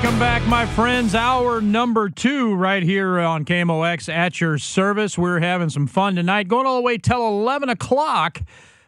Welcome back, my friends. Hour number two, right here on KMOX at your service. We're having some fun tonight, going all the way till 11 o'clock.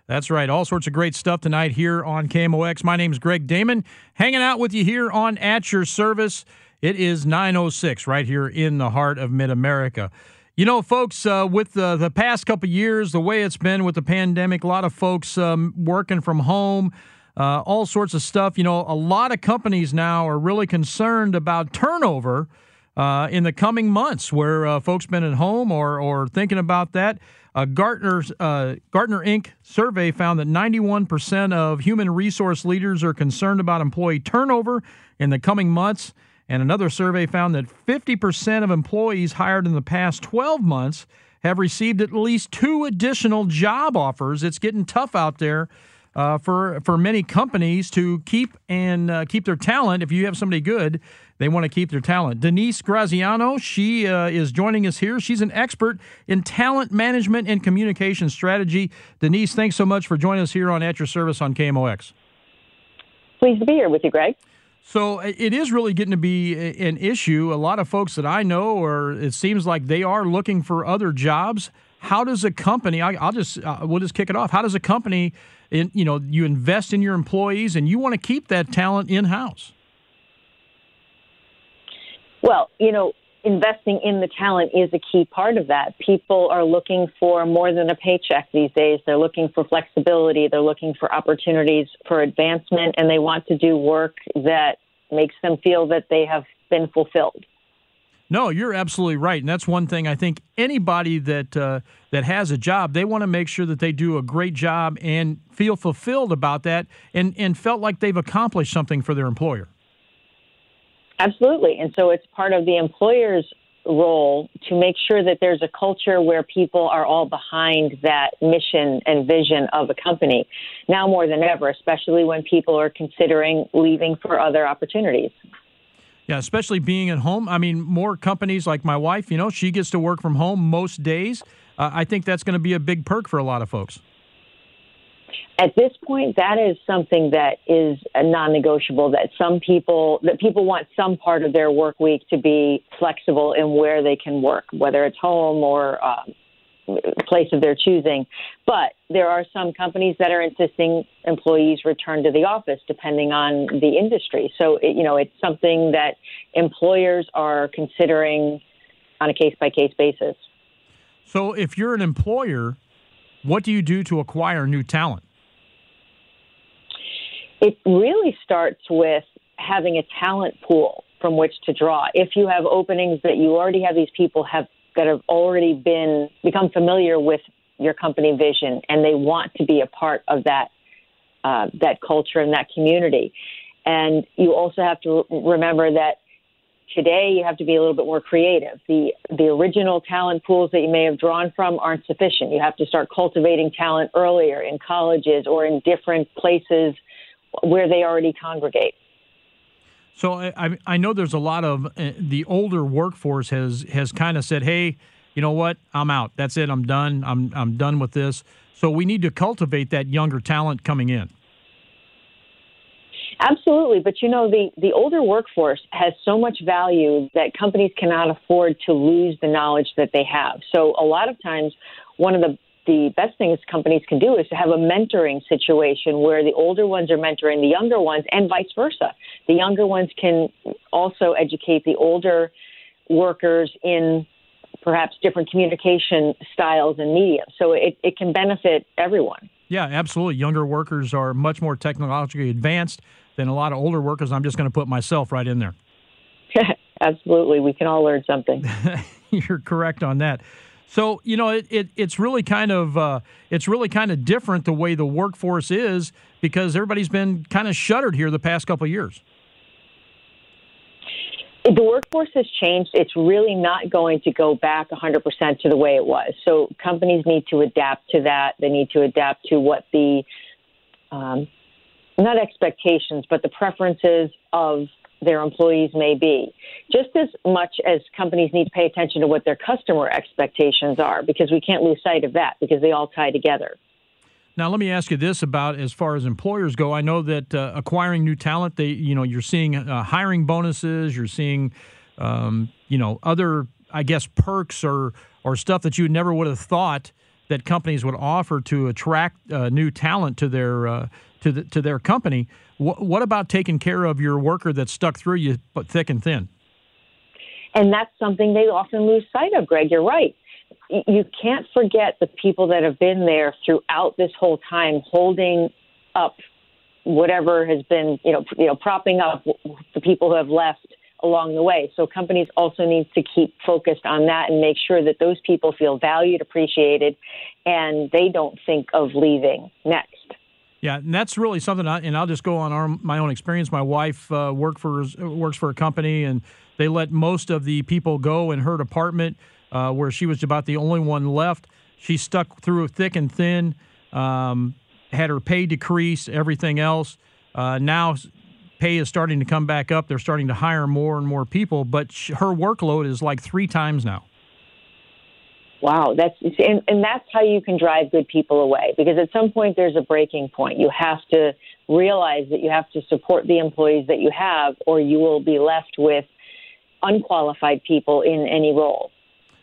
That's right. All sorts of great stuff tonight here on KMOX. My name is Greg Damon, hanging out with you here on At Your Service. It is 906 right here in the heart of Mid America. You know, folks, uh, with the, the past couple years, the way it's been with the pandemic, a lot of folks um, working from home, uh, all sorts of stuff. You know, a lot of companies now are really concerned about turnover uh, in the coming months where uh, folks been at home or, or thinking about that. A Gartner's, uh, Gartner Inc. survey found that 91% of human resource leaders are concerned about employee turnover in the coming months. And another survey found that 50% of employees hired in the past 12 months have received at least two additional job offers. It's getting tough out there uh, for for many companies to keep and uh, keep their talent. If you have somebody good, they want to keep their talent. Denise Graziano, she uh, is joining us here. She's an expert in talent management and communication strategy. Denise, thanks so much for joining us here on At Your Service on KMOX. Pleased to be here with you, Greg. So it is really getting to be an issue. A lot of folks that I know, or it seems like they are looking for other jobs. How does a company? I, will just uh, we'll just kick it off. How does a company, in, you know, you invest in your employees and you want to keep that talent in house? Well, you know, investing in the talent is a key part of that. People are looking for more than a paycheck these days. They're looking for flexibility. They're looking for opportunities for advancement, and they want to do work that makes them feel that they have been fulfilled. No, you're absolutely right, and that's one thing I think anybody that uh, that has a job, they want to make sure that they do a great job and feel fulfilled about that, and and felt like they've accomplished something for their employer. Absolutely. And so it's part of the employer's role to make sure that there's a culture where people are all behind that mission and vision of a company now more than ever, especially when people are considering leaving for other opportunities. Yeah, especially being at home. I mean, more companies like my wife, you know, she gets to work from home most days. Uh, I think that's going to be a big perk for a lot of folks at this point, that is something that is non-negotiable. That some people that people want some part of their work week to be flexible in where they can work, whether it's home or um, place of their choosing. But there are some companies that are insisting employees return to the office, depending on the industry. So it, you know, it's something that employers are considering on a case by case basis. So if you're an employer, what do you do to acquire new talent? It really starts with having a talent pool from which to draw. If you have openings that you already have these people have that have already been become familiar with your company vision and they want to be a part of that uh, that culture and that community. And you also have to remember that today you have to be a little bit more creative. The the original talent pools that you may have drawn from aren't sufficient. You have to start cultivating talent earlier in colleges or in different places where they already congregate. So I, I know there's a lot of uh, the older workforce has has kind of said, hey, you know what, I'm out. That's it. I'm done. I'm I'm done with this. So we need to cultivate that younger talent coming in. Absolutely, but you know the the older workforce has so much value that companies cannot afford to lose the knowledge that they have. So a lot of times, one of the the best things companies can do is to have a mentoring situation where the older ones are mentoring the younger ones and vice versa. The younger ones can also educate the older workers in perhaps different communication styles and media. So it, it can benefit everyone. Yeah, absolutely. Younger workers are much more technologically advanced than a lot of older workers. I'm just going to put myself right in there. absolutely. We can all learn something. You're correct on that. So you know, it, it it's really kind of uh, it's really kind of different the way the workforce is because everybody's been kind of shuttered here the past couple of years. The workforce has changed. It's really not going to go back 100% to the way it was. So companies need to adapt to that. They need to adapt to what the um, not expectations, but the preferences of their employees may be. Just as much as companies need to pay attention to what their customer expectations are, because we can't lose sight of that because they all tie together. Now, let me ask you this about as far as employers go. I know that uh, acquiring new talent, they you know you're seeing uh, hiring bonuses, you're seeing um, you know other I guess perks or or stuff that you never would have thought that companies would offer to attract uh, new talent to their uh, to the, to their company. What, what about taking care of your worker that's stuck through you, but thick and thin? And that's something they often lose sight of, Greg. You're right. You can't forget the people that have been there throughout this whole time, holding up whatever has been, you know, you know, propping up the people who have left along the way. So companies also need to keep focused on that and make sure that those people feel valued, appreciated, and they don't think of leaving next. Yeah, and that's really something. I, and I'll just go on our, my own experience. My wife uh, worked for works for a company, and they let most of the people go in her department, uh, where she was about the only one left. She stuck through thick and thin, um, had her pay decrease, everything else. Uh, now pay is starting to come back up. They're starting to hire more and more people, but her workload is like three times now. Wow, that's and, and that's how you can drive good people away because at some point there's a breaking point. You have to realize that you have to support the employees that you have, or you will be left with unqualified people in any role.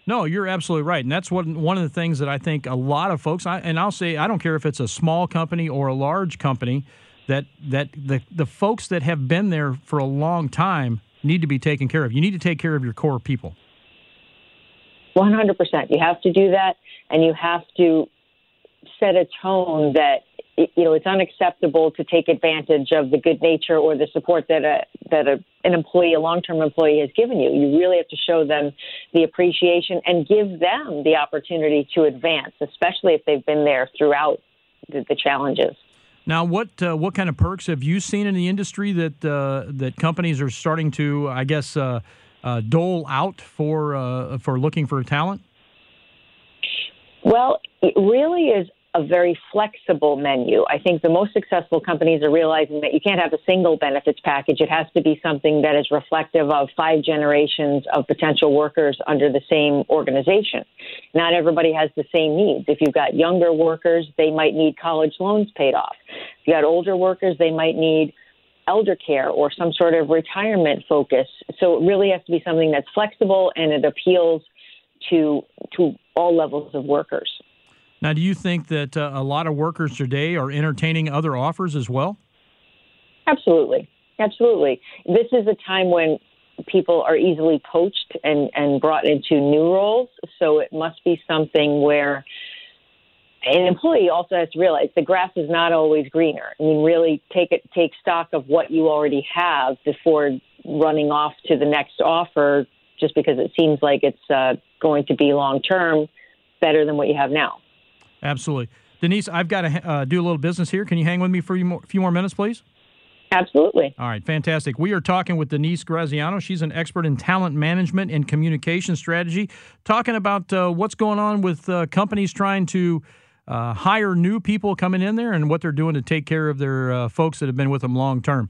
No, you're absolutely right, and that's one one of the things that I think a lot of folks. I, and I'll say I don't care if it's a small company or a large company, that that the the folks that have been there for a long time need to be taken care of. You need to take care of your core people. 100%. You have to do that, and you have to set a tone that you know it's unacceptable to take advantage of the good nature or the support that a that a, an employee, a long term employee, has given you. You really have to show them the appreciation and give them the opportunity to advance, especially if they've been there throughout the, the challenges. Now, what uh, what kind of perks have you seen in the industry that uh, that companies are starting to, I guess, uh, uh, dole out for uh, for looking for talent? Well, it really is a very flexible menu. I think the most successful companies are realizing that you can't have a single benefits package. It has to be something that is reflective of five generations of potential workers under the same organization. Not everybody has the same needs. If you've got younger workers, they might need college loans paid off. If you've got older workers, they might need elder care or some sort of retirement focus. So it really has to be something that's flexible and it appeals to to all levels of workers. Now, do you think that uh, a lot of workers today are entertaining other offers as well? Absolutely, absolutely. This is a time when people are easily poached and, and brought into new roles. So it must be something where an employee also has to realize the grass is not always greener. I mean, really take it, take stock of what you already have before running off to the next offer, just because it seems like it's uh, going to be long term better than what you have now. Absolutely, Denise. I've got to uh, do a little business here. Can you hang with me for a few more minutes, please? Absolutely. All right, fantastic. We are talking with Denise Graziano. She's an expert in talent management and communication strategy, talking about uh, what's going on with uh, companies trying to uh, hire new people coming in there and what they're doing to take care of their uh, folks that have been with them long term.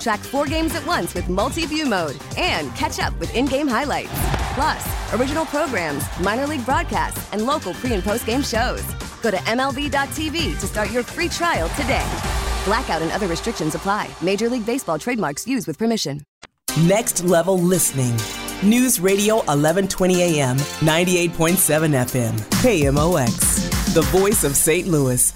Track four games at once with multi-view mode and catch up with in-game highlights. Plus, original programs, minor league broadcasts, and local pre- and post-game shows. Go to MLB.tv to start your free trial today. Blackout and other restrictions apply. Major League Baseball trademarks used with permission. Next level listening. News Radio 1120 AM, 98.7 FM. KMOX. The voice of St. Louis.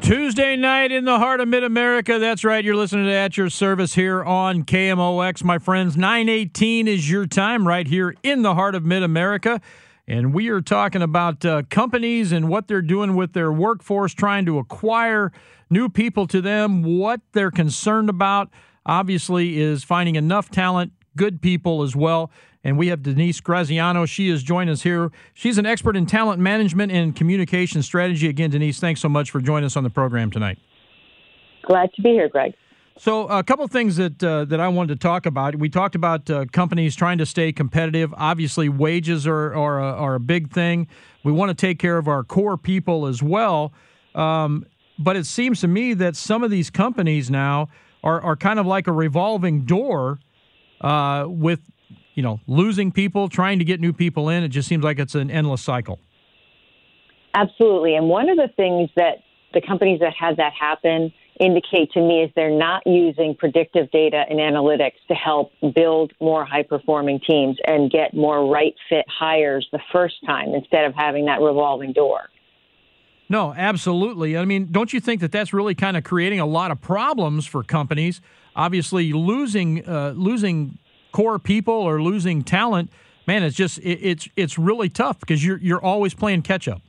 Tuesday night in the heart of Mid America. That's right. You're listening to At Your Service here on KMOX. My friends, 918 is your time right here in the heart of Mid America. And we are talking about uh, companies and what they're doing with their workforce, trying to acquire new people to them. What they're concerned about, obviously, is finding enough talent, good people as well. And we have Denise Graziano. She is joining us here. She's an expert in talent management and communication strategy. Again, Denise, thanks so much for joining us on the program tonight. Glad to be here, Greg. So, a couple of things that uh, that I wanted to talk about. We talked about uh, companies trying to stay competitive. Obviously, wages are are a, are a big thing. We want to take care of our core people as well. Um, but it seems to me that some of these companies now are are kind of like a revolving door uh, with you know, losing people, trying to get new people in. It just seems like it's an endless cycle. Absolutely. And one of the things that the companies that had that happen indicate to me is they're not using predictive data and analytics to help build more high performing teams and get more right fit hires the first time instead of having that revolving door. No, absolutely. I mean, don't you think that that's really kind of creating a lot of problems for companies? Obviously, losing uh, losing core people or losing talent, man, it's just it, it's it's really tough because you're you're always playing catch up.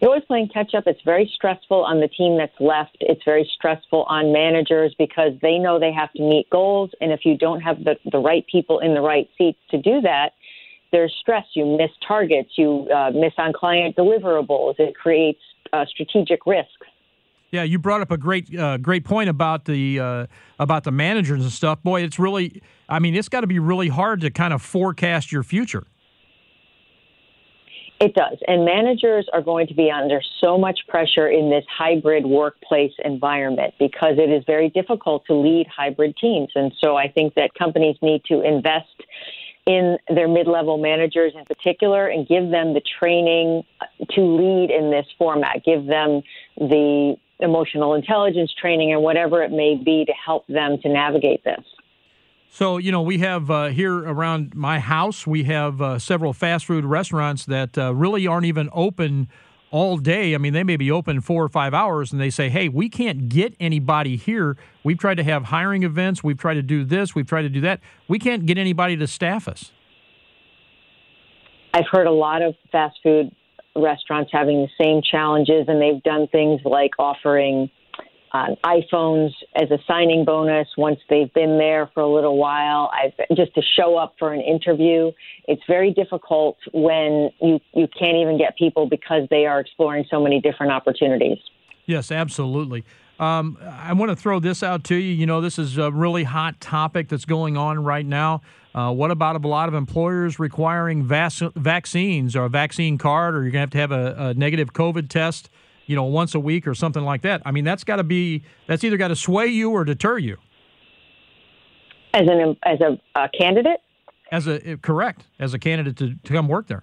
You're always playing catch up. It's very stressful on the team that's left. It's very stressful on managers because they know they have to meet goals, and if you don't have the the right people in the right seats to do that, there's stress. You miss targets. You uh, miss on client deliverables. It creates uh, strategic risks. Yeah, you brought up a great uh, great point about the uh, about the managers and stuff. Boy, it's really I mean, it's got to be really hard to kind of forecast your future. It does. And managers are going to be under so much pressure in this hybrid workplace environment because it is very difficult to lead hybrid teams. And so I think that companies need to invest in their mid level managers in particular and give them the training to lead in this format, give them the emotional intelligence training and whatever it may be to help them to navigate this. So, you know, we have uh, here around my house, we have uh, several fast food restaurants that uh, really aren't even open all day. I mean, they may be open four or five hours and they say, hey, we can't get anybody here. We've tried to have hiring events. We've tried to do this. We've tried to do that. We can't get anybody to staff us. I've heard a lot of fast food restaurants having the same challenges, and they've done things like offering uh, iPhones as a signing bonus once they've been there for a little while. I've just to show up for an interview. It's very difficult when you you can't even get people because they are exploring so many different opportunities. Yes, absolutely. Um, I want to throw this out to you. You know, this is a really hot topic that's going on right now. Uh, what about a lot of employers requiring vac- vaccines or a vaccine card, or you're going to have to have a, a, negative COVID test, you know, once a week or something like that? I mean, that's got to be that's either got to sway you or deter you. As an as a, a candidate. As a eh, correct as a candidate to, to come work there.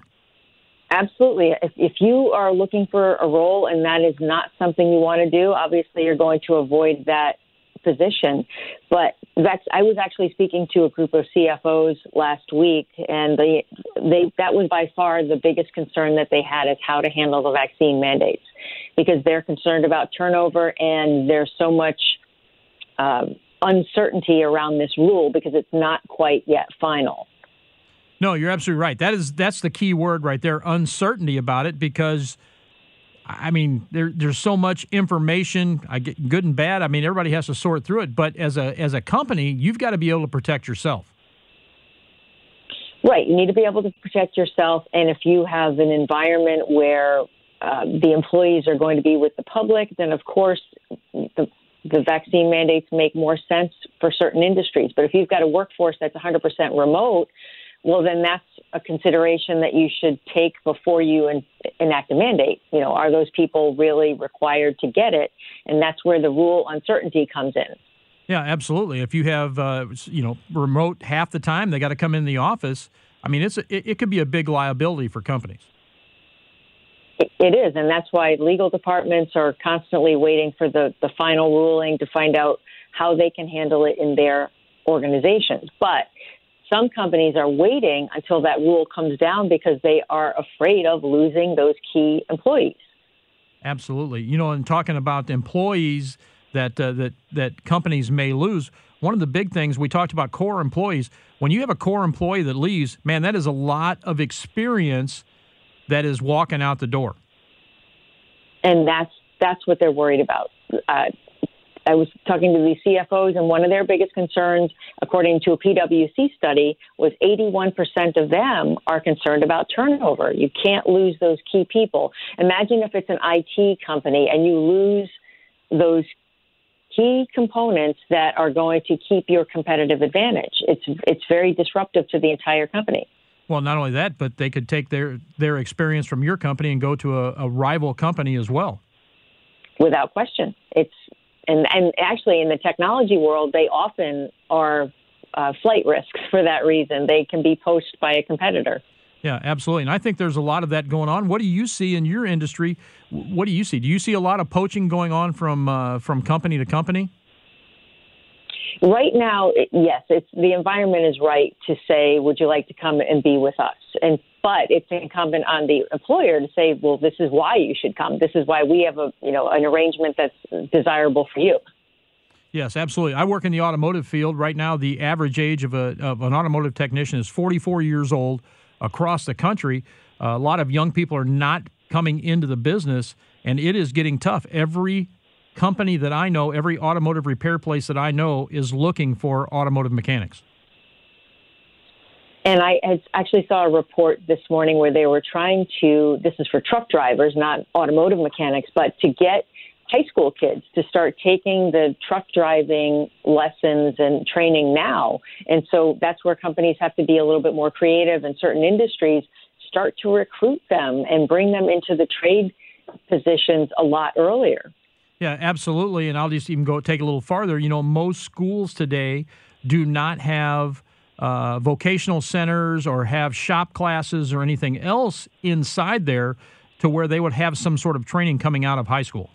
Absolutely. If, if you are looking for a role and that is not something you want to do, obviously you're going to avoid that position. But that's, I was actually speaking to a group of CFOs last week, and they, they, that was by far the biggest concern that they had is how to handle the vaccine mandates because they're concerned about turnover and there's so much um, uncertainty around this rule because it's not quite yet final. No, you're absolutely right. That is that's the key word right there, uncertainty about it because I mean, there, there's so much information, I get good and bad. I mean, everybody has to sort through it, but as a as a company, you've got to be able to protect yourself. Right, you need to be able to protect yourself, and if you have an environment where uh, the employees are going to be with the public, then of course the the vaccine mandates make more sense for certain industries. But if you've got a workforce that's 100% remote, well, then that's a consideration that you should take before you in, enact a mandate. You know, are those people really required to get it? And that's where the rule uncertainty comes in. Yeah, absolutely. If you have, uh, you know, remote half the time, they got to come in the office. I mean, it's a, it, it could be a big liability for companies. It is, and that's why legal departments are constantly waiting for the, the final ruling to find out how they can handle it in their organizations. But some companies are waiting until that rule comes down because they are afraid of losing those key employees. Absolutely. You know, and talking about employees that uh, that that companies may lose, one of the big things we talked about core employees. When you have a core employee that leaves, man, that is a lot of experience that is walking out the door. And that's that's what they're worried about. Uh, I was talking to the CFOs, and one of their biggest concerns, according to a PwC study, was 81% of them are concerned about turnover. You can't lose those key people. Imagine if it's an IT company and you lose those key components that are going to keep your competitive advantage. It's it's very disruptive to the entire company. Well, not only that, but they could take their their experience from your company and go to a, a rival company as well. Without question, it's and and actually in the technology world, they often are uh, flight risks for that reason. They can be poached by a competitor. Yeah, absolutely. And I think there's a lot of that going on. What do you see in your industry? What do you see? Do you see a lot of poaching going on from uh, from company to company? Right now, yes, it's the environment is right to say, "Would you like to come and be with us?" And but it's incumbent on the employer to say, well, this is why you should come. This is why we have a you know an arrangement that's desirable for you. Yes, absolutely. I work in the automotive field right now. The average age of a of an automotive technician is 44 years old across the country. Uh, a lot of young people are not coming into the business, and it is getting tough. Every company that I know, every automotive repair place that I know, is looking for automotive mechanics. And I actually saw a report this morning where they were trying to, this is for truck drivers, not automotive mechanics, but to get high school kids to start taking the truck driving lessons and training now. And so that's where companies have to be a little bit more creative and certain industries, start to recruit them and bring them into the trade positions a lot earlier. Yeah, absolutely. And I'll just even go take a little farther. You know, most schools today do not have uh, vocational centers or have shop classes or anything else inside there to where they would have some sort of training coming out of high school.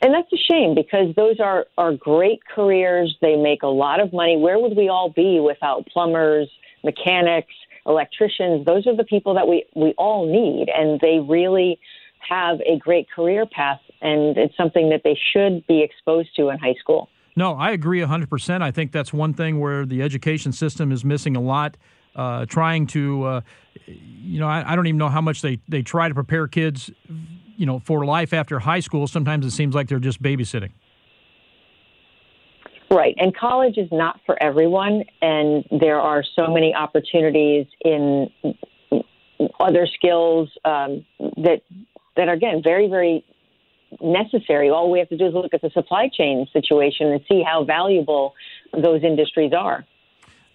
And that's a shame because those are, are great careers. They make a lot of money. Where would we all be without plumbers, mechanics, electricians? Those are the people that we, we all need, and they really have a great career path, and it's something that they should be exposed to in high school. No, I agree 100%. I think that's one thing where the education system is missing a lot. Uh, trying to, uh, you know, I, I, don't even know how much they, they try to prepare kids, you know, for life after high school. Sometimes it seems like they're just babysitting. Right. And college is not for everyone. And there are so many opportunities in other skills um, that, that are, again, very, very necessary. All we have to do is look at the supply chain situation and see how valuable those industries are.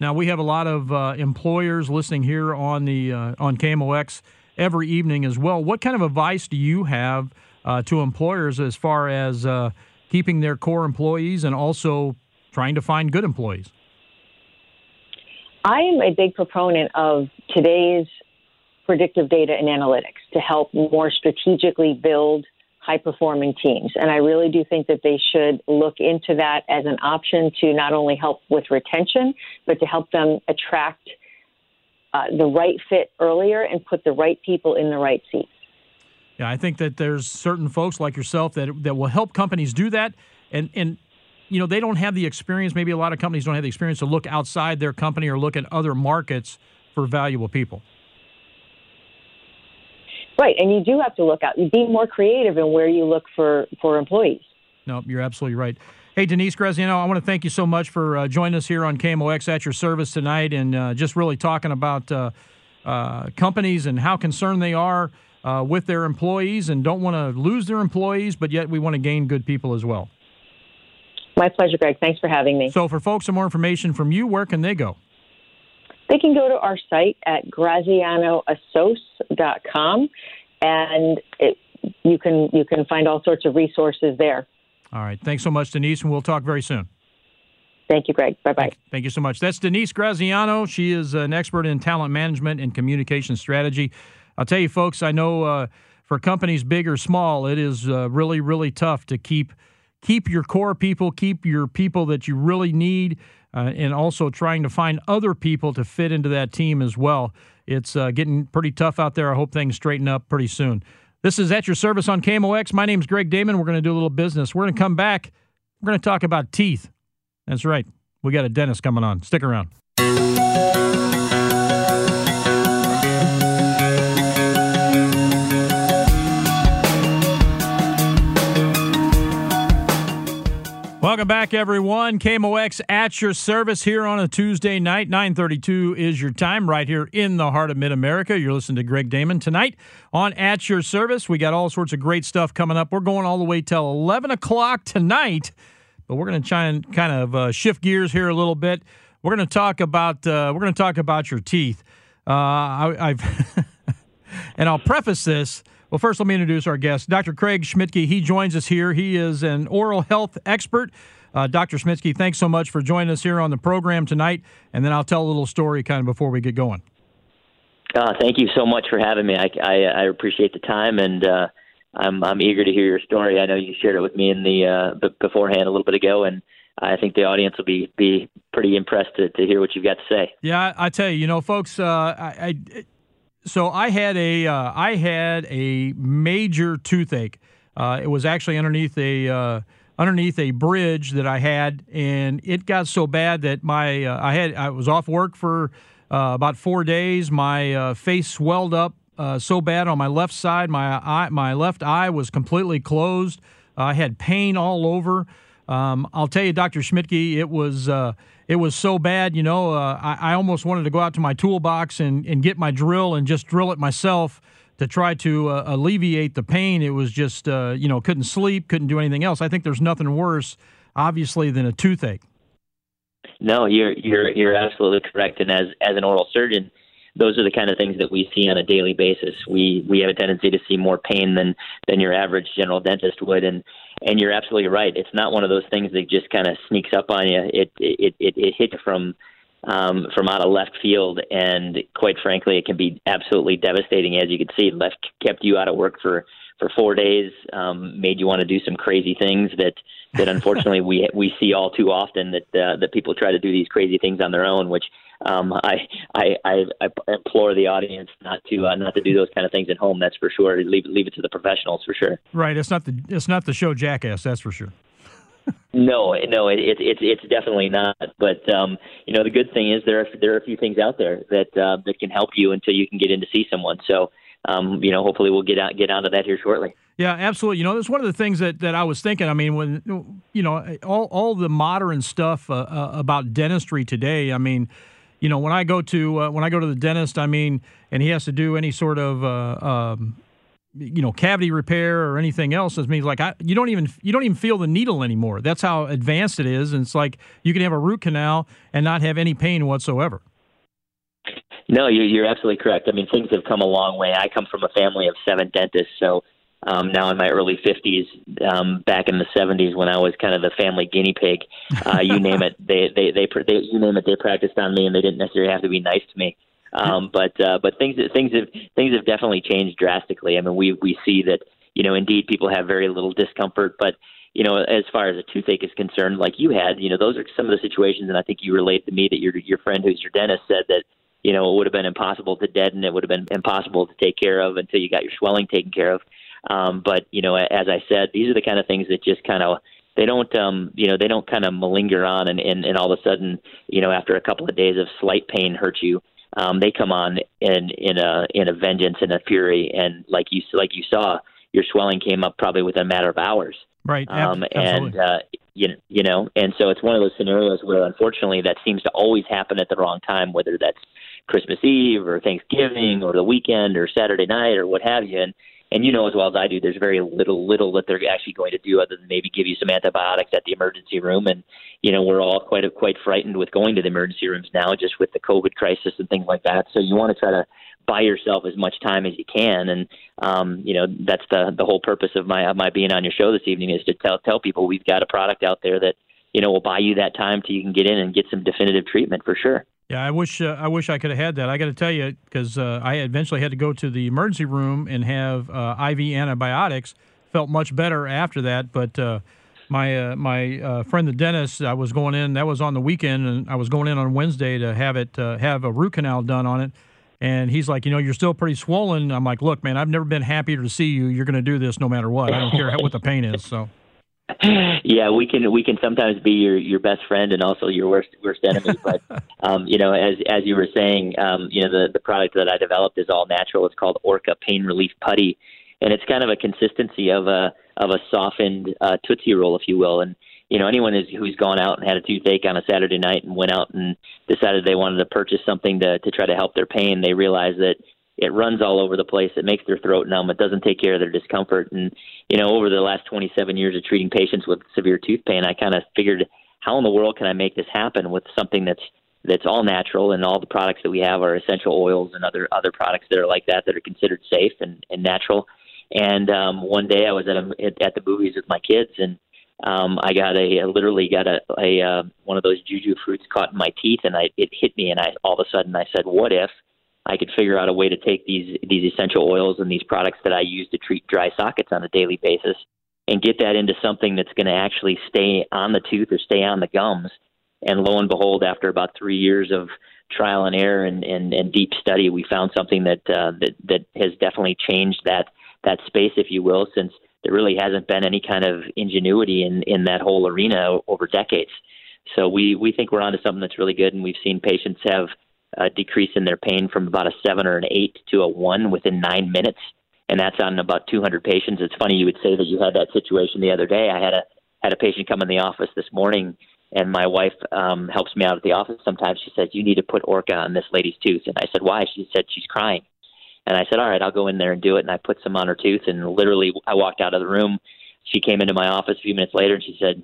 Now we have a lot of uh, employers listening here on the uh, on KMOX every evening as well. What kind of advice do you have uh, to employers as far as uh, keeping their core employees and also trying to find good employees? I am a big proponent of today's predictive data and analytics to help more strategically build high performing teams. And I really do think that they should look into that as an option to not only help with retention, but to help them attract uh, the right fit earlier and put the right people in the right seats. Yeah, I think that there's certain folks like yourself that that will help companies do that, and and you know they don't have the experience. Maybe a lot of companies don't have the experience to look outside their company or look at other markets for valuable people. Right, and you do have to look out. You be more creative in where you look for for employees. No, you're absolutely right. Hey, Denise Graziano, I want to thank you so much for uh, joining us here on KMOX at your service tonight and uh, just really talking about uh, uh companies and how concerned they are uh, with their employees and don't want to lose their employees, but yet we want to gain good people as well. My pleasure, Greg. Thanks for having me. So, for folks, some more information from you, where can they go? They can go to our site at grazianoassoc.com and it, you can you can find all sorts of resources there. All right. Thanks so much, Denise, and we'll talk very soon. Thank you, Greg. Bye bye. Thank you so much. That's Denise Graziano. She is an expert in talent management and communication strategy. I'll tell you, folks, I know uh, for companies big or small, it is uh, really, really tough to keep keep your core people, keep your people that you really need, uh, and also trying to find other people to fit into that team as well. It's uh, getting pretty tough out there. I hope things straighten up pretty soon. This is at your service on KMOX. My name is Greg Damon. We're going to do a little business. We're going to come back. We're going to talk about teeth. That's right. We got a dentist coming on. Stick around. Welcome back, everyone. KMOX at your service here on a Tuesday night. 932 is your time right here in the heart of mid-America. You're listening to Greg Damon tonight on At Your Service. We got all sorts of great stuff coming up. We're going all the way till 11 o'clock tonight, but we're going to try and kind of uh, shift gears here a little bit. We're going to talk about uh, we're going to talk about your teeth. Uh, I, have and I'll preface this – well, first, let me introduce our guest, Dr. Craig Schmidtke. He joins us here. He is an oral health expert. Uh, Dr. Schmidtke, thanks so much for joining us here on the program tonight. And then I'll tell a little story kind of before we get going. Uh, thank you so much for having me. I, I, I appreciate the time, and uh, I'm, I'm eager to hear your story. I know you shared it with me in the uh, beforehand a little bit ago, and I think the audience will be be pretty impressed to, to hear what you've got to say. Yeah, I, I tell you, you know, folks, uh, I, I so I had a uh, I had a major toothache. Uh, it was actually underneath a uh, underneath a bridge that I had, and it got so bad that my uh, I had I was off work for uh, about four days. My uh, face swelled up so bad on my left side. My eye, my left eye was completely closed. I had pain all over. Um, I'll tell you, Dr. Schmidtke, it was it was so bad, you know, uh, I, I, almost wanted to go out to my toolbox and, and get my drill and just drill it myself to try to uh, alleviate the pain. It was just, uh, you know, couldn't sleep, couldn't do anything else. I think there's nothing worse, obviously, than a toothache. No, you're you're you're absolutely correct. And as as an oral surgeon, those are the kind of things that we see on a daily basis. We we have a tendency to see more pain than than your average general dentist would, and and you're absolutely right. It's not one of those things that just kind of sneaks up on you. It it it, it hits from um, from out of left field, and quite frankly, it can be absolutely devastating. As you can see, left kept you out of work for for four days, um, made you want to do some crazy things that that unfortunately we we see all too often that uh, that people try to do these crazy things on their own, which um, I, I, I I implore the audience not to uh, not to do those kind of things at home. That's for sure. Leave leave it to the professionals for sure. Right. It's not the it's not the show Jackass. That's for sure. no, no, it, it, it's it's definitely not. But um, you know, the good thing is there are there are a few things out there that uh, that can help you until you can get in to see someone. So um, you know, hopefully we'll get out get onto that here shortly. Yeah, absolutely. You know, that's one of the things that, that I was thinking. I mean, when you know all all the modern stuff uh, uh, about dentistry today. I mean, you know, when I go to uh, when I go to the dentist, I mean, and he has to do any sort of uh, um, you know cavity repair or anything else. It means like I, you don't even you don't even feel the needle anymore. That's how advanced it is, and it's like you can have a root canal and not have any pain whatsoever. No, you're, you're absolutely correct. I mean, things have come a long way. I come from a family of seven dentists, so um, now in my early 50s, um, back in the 70s when I was kind of the family guinea pig, uh, you name it, they, they, they, they, you name it, they practiced on me and they didn't necessarily have to be nice to me. Um, but, uh, but things, things have, things have definitely changed drastically. I mean, we, we see that, you know, indeed people have very little discomfort, but, you know, as far as a toothache is concerned, like you had, you know, those are some of the situations, and I think you relate to me that your your friend who's your dentist said that, you know, it would have been impossible to deaden, it would have been impossible to take care of until you got your swelling taken care of. Um, but you know, as I said, these are the kind of things that just kind of they don't um you know they don't kind of malinger on and, and and all of a sudden you know after a couple of days of slight pain hurt you um they come on in in a in a vengeance and a fury. And like you like you saw your swelling came up probably within a matter of hours. Right um and uh you know, you know and so it's one of those scenarios where unfortunately that seems to always happen at the wrong time whether that's Christmas Eve or Thanksgiving or the weekend or Saturday night or what have you. And and you know as well as I do, there's very little little that they're actually going to do other than maybe give you some antibiotics at the emergency room. And you know we're all quite quite frightened with going to the emergency rooms now, just with the COVID crisis and things like that. So you want to try to buy yourself as much time as you can, and um, you know that's the the whole purpose of my of my being on your show this evening is to tell tell people we've got a product out there that you know will buy you that time till you can get in and get some definitive treatment for sure. Yeah, I wish uh, I wish I could have had that. I got to tell you because uh, I eventually had to go to the emergency room and have uh, IV antibiotics. Felt much better after that, but uh, my uh, my uh, friend the dentist, I was going in. That was on the weekend, and I was going in on Wednesday to have it have a root canal done on it. And he's like, you know, you're still pretty swollen. I'm like, look, man, I've never been happier to see you. You're going to do this no matter what. I don't care what the pain is. So yeah, we can we can sometimes be your your best friend and also your worst worst enemy. But um, you know, as as you were saying, um, you know, the the product that I developed is all natural. It's called Orca Pain Relief Putty, and it's kind of a consistency of a of a softened uh, tootsie roll, if you will. And you know, anyone is, who's gone out and had a toothache on a Saturday night and went out and decided they wanted to purchase something to to try to help their pain, they realize that it runs all over the place. It makes their throat numb. It doesn't take care of their discomfort. And you know, over the last 27 years of treating patients with severe tooth pain, I kind of figured, how in the world can I make this happen with something that's that's all natural and all the products that we have are essential oils and other other products that are like that that are considered safe and, and natural. And um, one day I was at a, at the movies with my kids and um, I got a I literally got a, a uh, one of those juju fruits caught in my teeth and I it hit me and I all of a sudden I said, what if I could figure out a way to take these these essential oils and these products that I use to treat dry sockets on a daily basis and get that into something that's going to actually stay on the tooth or stay on the gums. And lo and behold, after about three years of trial and error and, and, and deep study, we found something that uh, that that has definitely changed that that space, if you will, since there really hasn't been any kind of ingenuity in in that whole arena over decades. So we we think we're onto something that's really good, and we've seen patients have a decrease in their pain from about a seven or an eight to a one within nine minutes, and that's on about 200 patients. It's funny you would say that you had that situation the other day. I had a had a patient come in the office this morning, and my wife um, helps me out at the office sometimes. She says you need to put Orca on this lady's tooth, and I said why? She said she's crying, and I said all right, I'll go in there and do it. And I put some on her tooth, and literally I walked out of the room. She came into my office a few minutes later, and she said,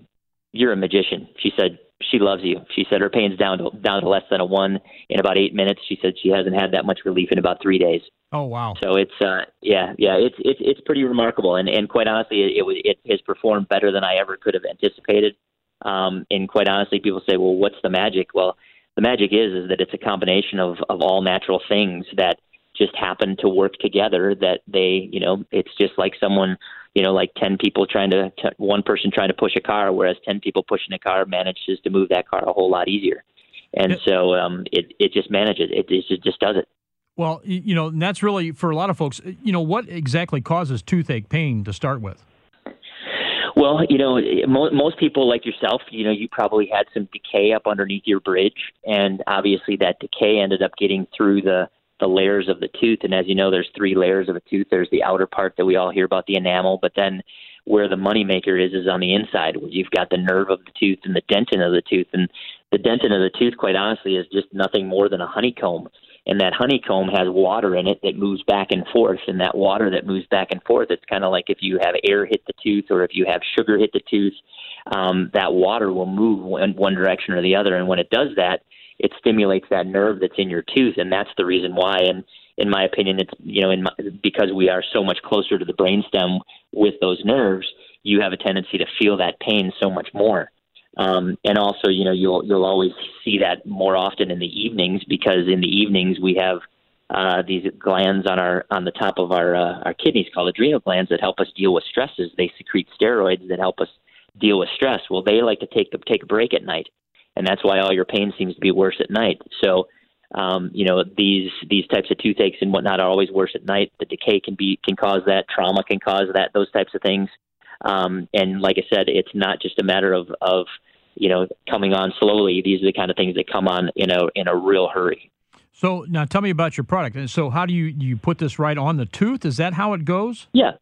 "You're a magician." She said, she loves you. She said her pain's down to down to less than a one in about eight minutes. She said she hasn't had that much relief in about three days. Oh wow! So it's uh yeah yeah it's it's it's pretty remarkable and and quite honestly it it, it has performed better than I ever could have anticipated. Um, and quite honestly, people say, well, what's the magic? Well, the magic is is that it's a combination of of all natural things that just happen to work together. That they you know it's just like someone you know, like 10 people trying to, t- one person trying to push a car, whereas 10 people pushing a car manages to move that car a whole lot easier. And yeah. so um, it, it just manages it. It just does it. Well, you know, and that's really for a lot of folks, you know, what exactly causes toothache pain to start with? Well, you know, most people like yourself, you know, you probably had some decay up underneath your bridge, and obviously that decay ended up getting through the the layers of the tooth. And as you know, there's three layers of a tooth. There's the outer part that we all hear about, the enamel, but then where the moneymaker is is on the inside, where you've got the nerve of the tooth and the dentin of the tooth. And the dentin of the tooth, quite honestly, is just nothing more than a honeycomb. and that honeycomb has water in it that moves back and forth and that water that moves back and forth it's kind of like if you have air hit the tooth or if you have sugar hit the tooth um, that water will move in one direction or the other and when it does that it stimulates that nerve that's in your tooth and that's the reason why and in my opinion it's you know in my, because we are so much closer to the brainstem with those nerves you have a tendency to feel that pain so much more um, and also, you know, you'll you'll always see that more often in the evenings because in the evenings we have uh, these glands on our on the top of our uh, our kidneys called adrenal glands that help us deal with stresses. They secrete steroids that help us deal with stress. Well, they like to take take a break at night, and that's why all your pain seems to be worse at night. So, um, you know, these these types of toothaches and whatnot are always worse at night. The decay can be can cause that. Trauma can cause that. Those types of things. Um, and like I said, it's not just a matter of of you know coming on slowly. These are the kind of things that come on in a in a real hurry. So now, tell me about your product. And so, how do you you put this right on the tooth? Is that how it goes? Yeah,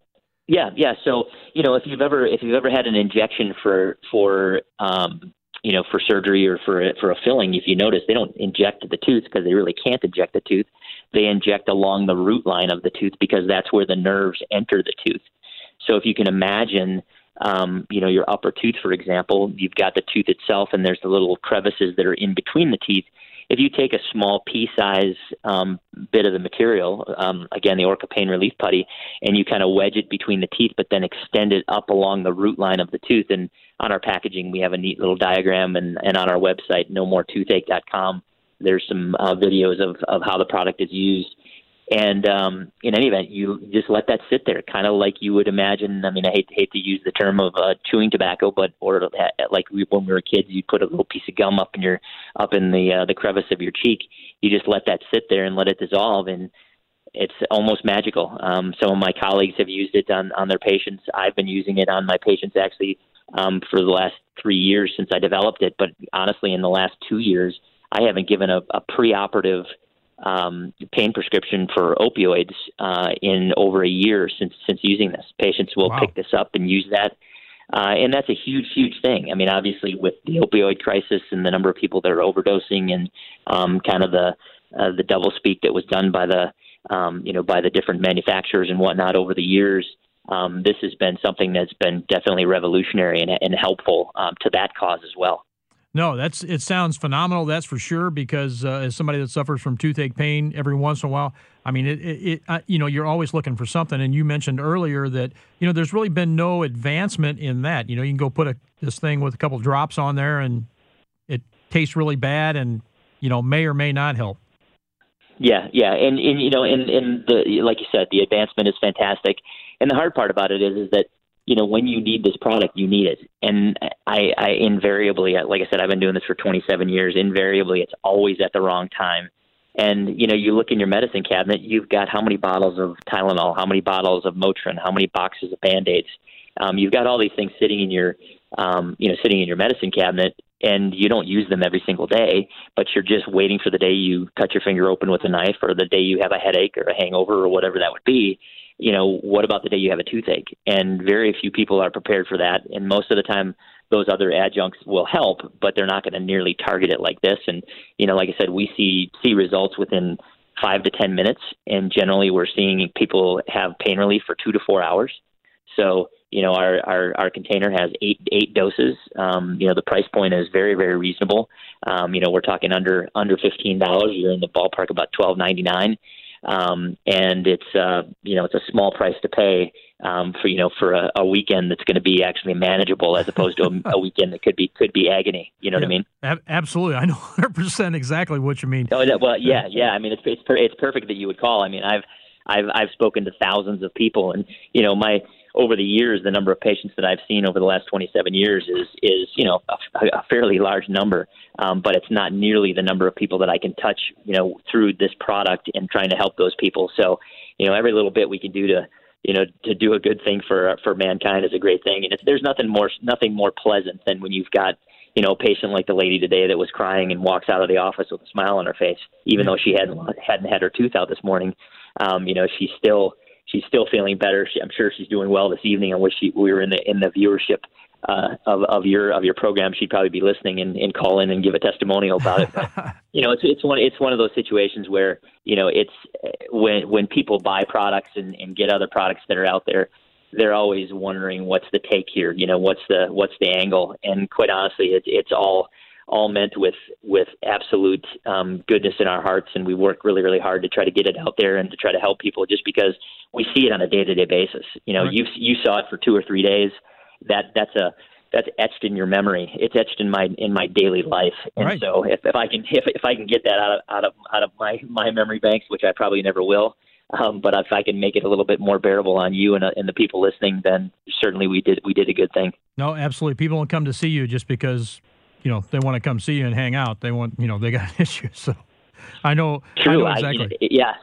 yeah, yeah. So you know, if you've ever if you've ever had an injection for for um, you know for surgery or for for a filling, if you notice, they don't inject the tooth because they really can't inject the tooth. They inject along the root line of the tooth because that's where the nerves enter the tooth. So if you can imagine, um, you know, your upper tooth, for example, you've got the tooth itself, and there's the little crevices that are in between the teeth. If you take a small pea-size um, bit of the material, um, again the Orca Pain Relief Putty, and you kind of wedge it between the teeth, but then extend it up along the root line of the tooth. And on our packaging, we have a neat little diagram, and, and on our website, nomoretoothache.com, there's some uh, videos of, of how the product is used and um, in any event, you just let that sit there, kind of like you would imagine. I mean, I hate hate to use the term of uh, chewing tobacco, but or like we, when we were kids, you put a little piece of gum up in your up in the uh, the crevice of your cheek. You just let that sit there and let it dissolve, and it's almost magical. Um, some of my colleagues have used it on on their patients. I've been using it on my patients actually um, for the last three years since I developed it. But honestly, in the last two years, I haven't given a, a preoperative um, pain prescription for opioids uh, in over a year since since using this. Patients will wow. pick this up and use that, uh, and that's a huge, huge thing. I mean, obviously, with the opioid crisis and the number of people that are overdosing, and um, kind of the uh, the double speak that was done by the um, you know by the different manufacturers and whatnot over the years. Um, this has been something that's been definitely revolutionary and, and helpful um, to that cause as well. No, that's it sounds phenomenal. That's for sure. Because uh, as somebody that suffers from toothache pain every once in a while, I mean, it, it, it uh, you know, you're always looking for something. And you mentioned earlier that you know there's really been no advancement in that. You know, you can go put a, this thing with a couple drops on there, and it tastes really bad, and you know, may or may not help. Yeah, yeah, and, and you know, and, and the like you said, the advancement is fantastic. And the hard part about it is, is that you know, when you need this product, you need it. And I, I invariably, like I said, I've been doing this for 27 years. Invariably, it's always at the wrong time. And you know, you look in your medicine cabinet, you've got how many bottles of Tylenol, how many bottles of Motrin, how many boxes of Band-Aids. Um, you've got all these things sitting in your, um, you know, sitting in your medicine cabinet, and you don't use them every single day. But you're just waiting for the day you cut your finger open with a knife, or the day you have a headache or a hangover, or whatever that would be you know, what about the day you have a toothache? And very few people are prepared for that. And most of the time, those other adjuncts will help, but they're not going to nearly target it like this. And you know, like I said, we see see results within five to ten minutes, and generally we're seeing people have pain relief for two to four hours. So you know, our our, our container has eight eight doses. Um, you know, the price point is very very reasonable. Um, you know, we're talking under under fifteen dollars. You're in the ballpark about twelve ninety nine um, and it's uh, you know it's a small price to pay um, for you know for a, a weekend that's going to be actually manageable as opposed to a, a, weekend that could be could be agony. You know yeah, what I mean? Ab- absolutely, I know 100 percent exactly what you mean. Oh, well, yeah, yeah. I mean, it's it's per- it's perfect that you would call. I mean, I've I've I've spoken to thousands of people, and you know my over the years, the number of patients that I've seen over the last 27 years is is you know a, a fairly large number, um, but it's not nearly the number of people that I can touch you know through this product and trying to help those people. So you know every little bit we can do to you know to do a good thing for for mankind is a great thing, and it's, there's nothing more nothing more pleasant than when you've got you know, a patient like the lady today that was crying and walks out of the office with a smile on her face, even though she hadn't hadn't had her tooth out this morning. Um, you know, she still she's still feeling better. She, I'm sure she's doing well this evening. I wish she, we were in the in the viewership uh, of of your of your program, she'd probably be listening and, and call in and give a testimonial about it. But, you know, it's it's one it's one of those situations where you know it's when when people buy products and, and get other products that are out there, they're always wondering what's the take here. You know, what's the what's the angle? And quite honestly, it's it's all all meant with with absolute um, goodness in our hearts, and we work really really hard to try to get it out there and to try to help people, just because we see it on a day to day basis. You know, right. you you saw it for two or three days. That that's a that's etched in your memory. It's etched in my in my daily life. And right. so if, if I can if, if I can get that out of out of out of my my memory banks, which I probably never will, um, but if I can make it a little bit more bearable on you and, uh, and the people listening, then certainly we did we did a good thing. No, absolutely. People don't come to see you just because you know they want to come see you and hang out. They want you know they got issues. So I know. True. I know exactly. I, yeah.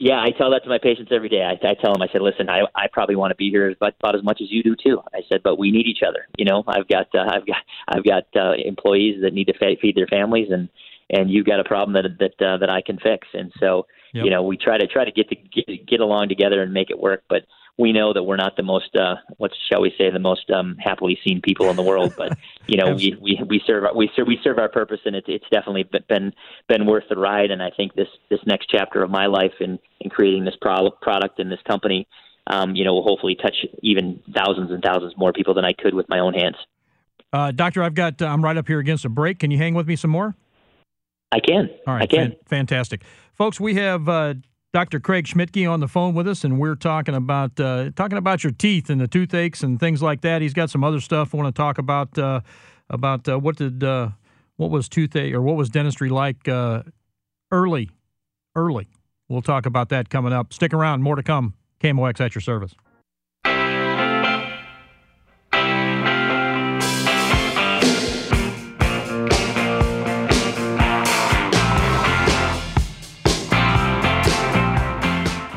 Yeah, I tell that to my patients every day. I, I tell them, I said, listen, I, I probably want to be here about, about as much as you do too. I said, but we need each other. You know, I've got, uh, I've got, I've got uh, employees that need to feed their families, and and you've got a problem that that uh, that I can fix. And so, yep. you know, we try to try to get to get, get along together and make it work. But we know that we're not the most, uh, what shall we say, the most um, happily seen people in the world. But you know, we, we we serve we serve we serve our purpose, and it's it's definitely been been worth the ride. And I think this this next chapter of my life in in creating this pro- product and this company, um, you know, will hopefully touch even thousands and thousands more people than I could with my own hands. Uh, doctor, I've got uh, I'm right up here against a break. Can you hang with me some more? I can. All right, I can. fantastic, folks. We have uh, Dr. Craig Schmidtke on the phone with us, and we're talking about uh, talking about your teeth and the toothaches and things like that. He's got some other stuff I want to talk about uh, about uh, what did uh, what was toothache or what was dentistry like uh, early early. We'll talk about that coming up. Stick around, more to come. KMOX at your service.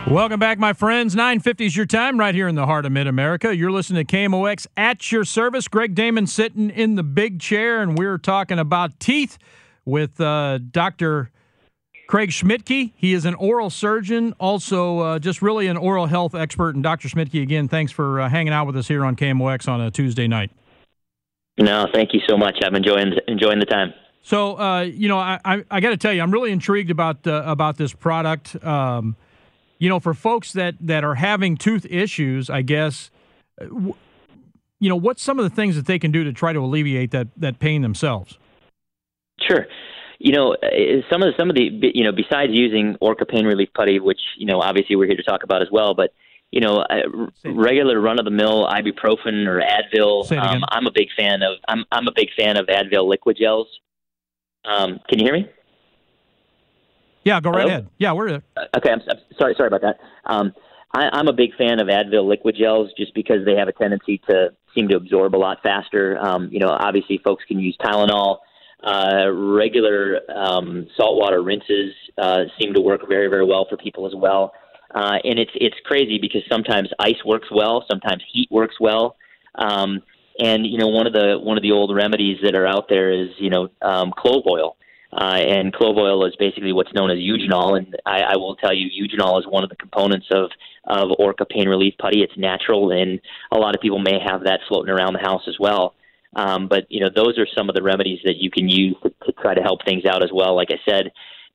Welcome back, my friends. 950 is your time right here in the heart of Mid America. You're listening to KMOX at your service. Greg Damon sitting in the big chair, and we're talking about teeth with uh, Dr. Craig Schmidtke. He is an oral surgeon, also uh, just really an oral health expert. And Dr. Schmidtke, again, thanks for uh, hanging out with us here on KMOX on a Tuesday night. No, thank you so much. I'm enjoying enjoying the time. So, uh, you know, I, I, I got to tell you, I'm really intrigued about uh, about this product. Um, you know, for folks that that are having tooth issues, I guess, uh, you know, what's some of the things that they can do to try to alleviate that that pain themselves? Sure. You know, uh, some of the, some of the you know besides using Orca pain relief putty, which you know obviously we're here to talk about as well, but you know, uh, regular run of the mill ibuprofen or Advil. Um, I'm a big fan of I'm I'm a big fan of Advil liquid gels. Um, can you hear me? Yeah, go right Hello? ahead. Yeah, we're okay. I'm, I'm, sorry. Sorry about that. Um, I, I'm a big fan of Advil liquid gels just because they have a tendency to seem to absorb a lot faster. Um, you know, obviously, folks can use Tylenol. Uh, regular um, saltwater rinses uh, seem to work very, very well for people as well. Uh, and it's it's crazy because sometimes ice works well, sometimes heat works well. Um, and you know, one of the one of the old remedies that are out there is you know um, clove oil. Uh, and clove oil is basically what's known as eugenol. And I, I will tell you, eugenol is one of the components of, of Orca pain relief putty. It's natural, and a lot of people may have that floating around the house as well. Um, but you know, those are some of the remedies that you can use to, to try to help things out as well. Like I said,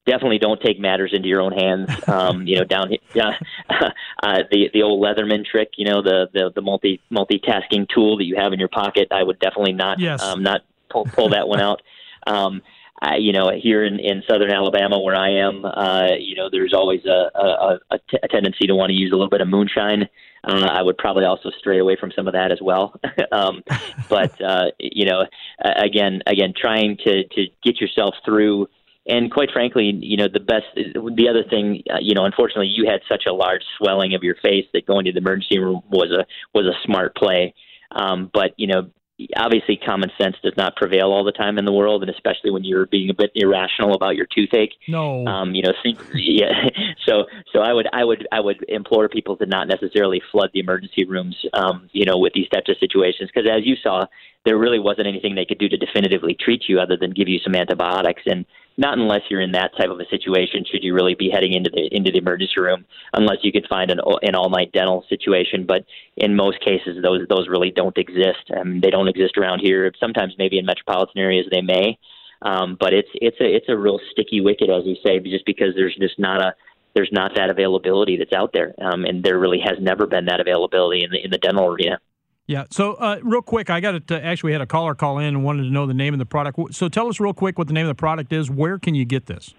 definitely don't take matters into your own hands. Um, you know, down here, uh, the the old Leatherman trick. You know, the the the multi multitasking tool that you have in your pocket. I would definitely not yes. um, not pull pull that one out. Um, I, you know, here in, in southern Alabama where I am, uh, you know, there's always a, a, a, t- a tendency to want to use a little bit of moonshine. Uh, I would probably also stray away from some of that as well. um, but uh, you know, again, again, trying to to get yourself through. And quite frankly, you know, the best, the other thing, uh, you know, unfortunately, you had such a large swelling of your face that going to the emergency room was a was a smart play. Um, but you know, obviously common sense does not prevail all the time in the world, and especially when you're being a bit irrational about your toothache. No, um, you know, yeah. So, so I would, I would, I would implore people to not necessarily flood the emergency rooms, um, you know, with these types of situations, because as you saw, there really wasn't anything they could do to definitively treat you other than give you some antibiotics. And not unless you're in that type of a situation should you really be heading into the into the emergency room unless you could find an an all night dental situation. But in most cases those those really don't exist and they don't exist around here. Sometimes maybe in metropolitan areas they may um, but it's it's a it's a real sticky wicket as you say just because there's just not a there's not that availability that's out there um, and there really has never been that availability in the in the dental arena yeah. So, uh, real quick, I got to actually had a caller call in and wanted to know the name of the product. So, tell us real quick what the name of the product is. Where can you get this?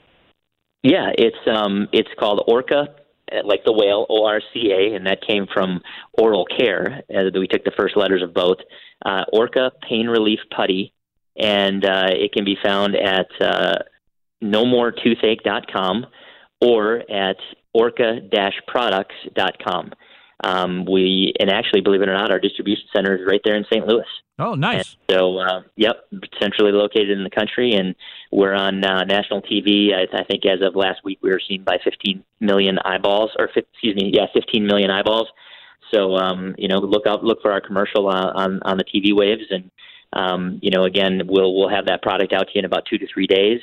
Yeah, it's um, it's called Orca, like the whale, O R C A, and that came from Oral Care. Uh, we took the first letters of both. Uh, Orca Pain Relief Putty, and uh, it can be found at uh, nomoretoothAche.com or at orca-products.com. Um, we and actually, believe it or not, our distribution center is right there in St. Louis. Oh, nice. And so, uh, yep, centrally located in the country, and we're on uh, national TV. I, I think as of last week, we were seen by 15 million eyeballs, or excuse me, yeah, 15 million eyeballs. So, um, you know, look out, look for our commercial uh, on on the TV waves, and um, you know, again, we'll we'll have that product out to you in about two to three days.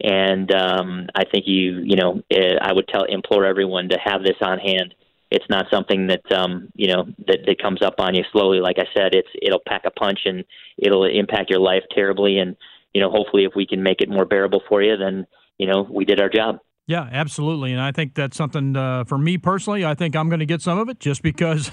And um, I think you, you know, eh, I would tell implore everyone to have this on hand it's not something that um, you know that, that comes up on you slowly. Like I said, it's it'll pack a punch and it'll impact your life terribly. And you know, hopefully, if we can make it more bearable for you, then you know we did our job. Yeah, absolutely. And I think that's something uh, for me personally. I think I'm going to get some of it just because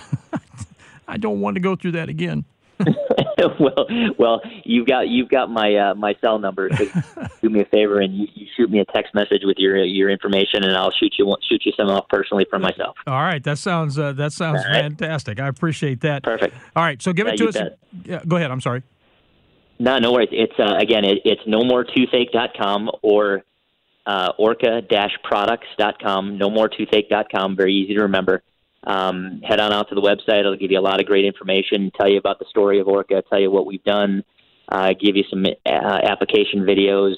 I don't want to go through that again. well, well, you've got you've got my uh, my cell number. So do me a favor and you, you, shoot me a text message with your your information, and I'll shoot you shoot you some off personally from myself. All right, that sounds uh, that sounds right. fantastic. I appreciate that. Perfect. All right, so give yeah, it to us. Yeah, go ahead. I'm sorry. No, no worries. It's uh, again, it, it's nomoretoothAche.com or uh, orca-products.com. NomoretoothAche.com. Very easy to remember um, head on out to the website. It'll give you a lot of great information, tell you about the story of Orca, tell you what we've done, uh, give you some uh, application videos.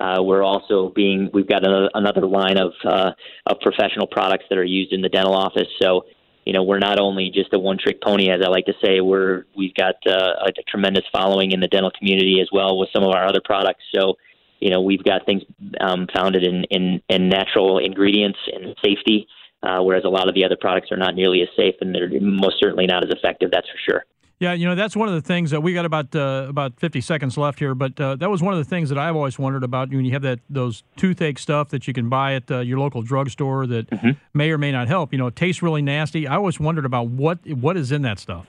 Uh, we're also being we've got another, line of uh, of professional products that are used in the dental office. So you know we're not only just a one trick pony, as I like to say. We're we've got uh, a, a tremendous following in the dental community as well with some of our other products. So you know we've got things um, founded in, in in natural ingredients and safety uh, whereas a lot of the other products are not nearly as safe and they're most certainly not as effective. That's for sure. Yeah, you know that's one of the things that we got about uh, about 50 seconds left here, but uh, that was one of the things that I've always wondered about when you have that those toothache stuff that you can buy at uh, your local drugstore that mm-hmm. may or may not help. You know, it tastes really nasty. I always wondered about what what is in that stuff.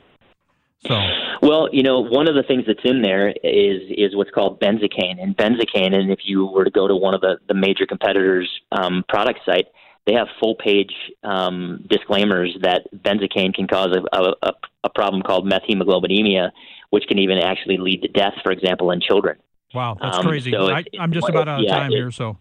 So, well, you know, one of the things that's in there is is what's called benzocaine, and benzocaine, and if you were to go to one of the the major competitors' um, product site they have full page um, disclaimers that benzocaine can cause a, a, a problem called methemoglobinemia, which can even actually lead to death, for example, in children. Wow, that's um, crazy. So I, am just about out of yeah, time here, so.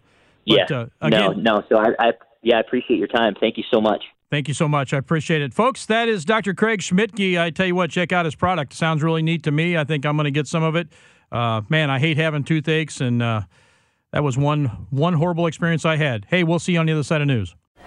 But, yeah. Uh, again, no, no. So I, I, yeah, I appreciate your time. Thank you so much. Thank you so much. I appreciate it. Folks, that is Dr. Craig Schmidtke. I tell you what, check out his product. Sounds really neat to me. I think I'm going to get some of it. Uh, man, I hate having toothaches, and uh, that was one one horrible experience I had. Hey, we'll see you on the other side of news.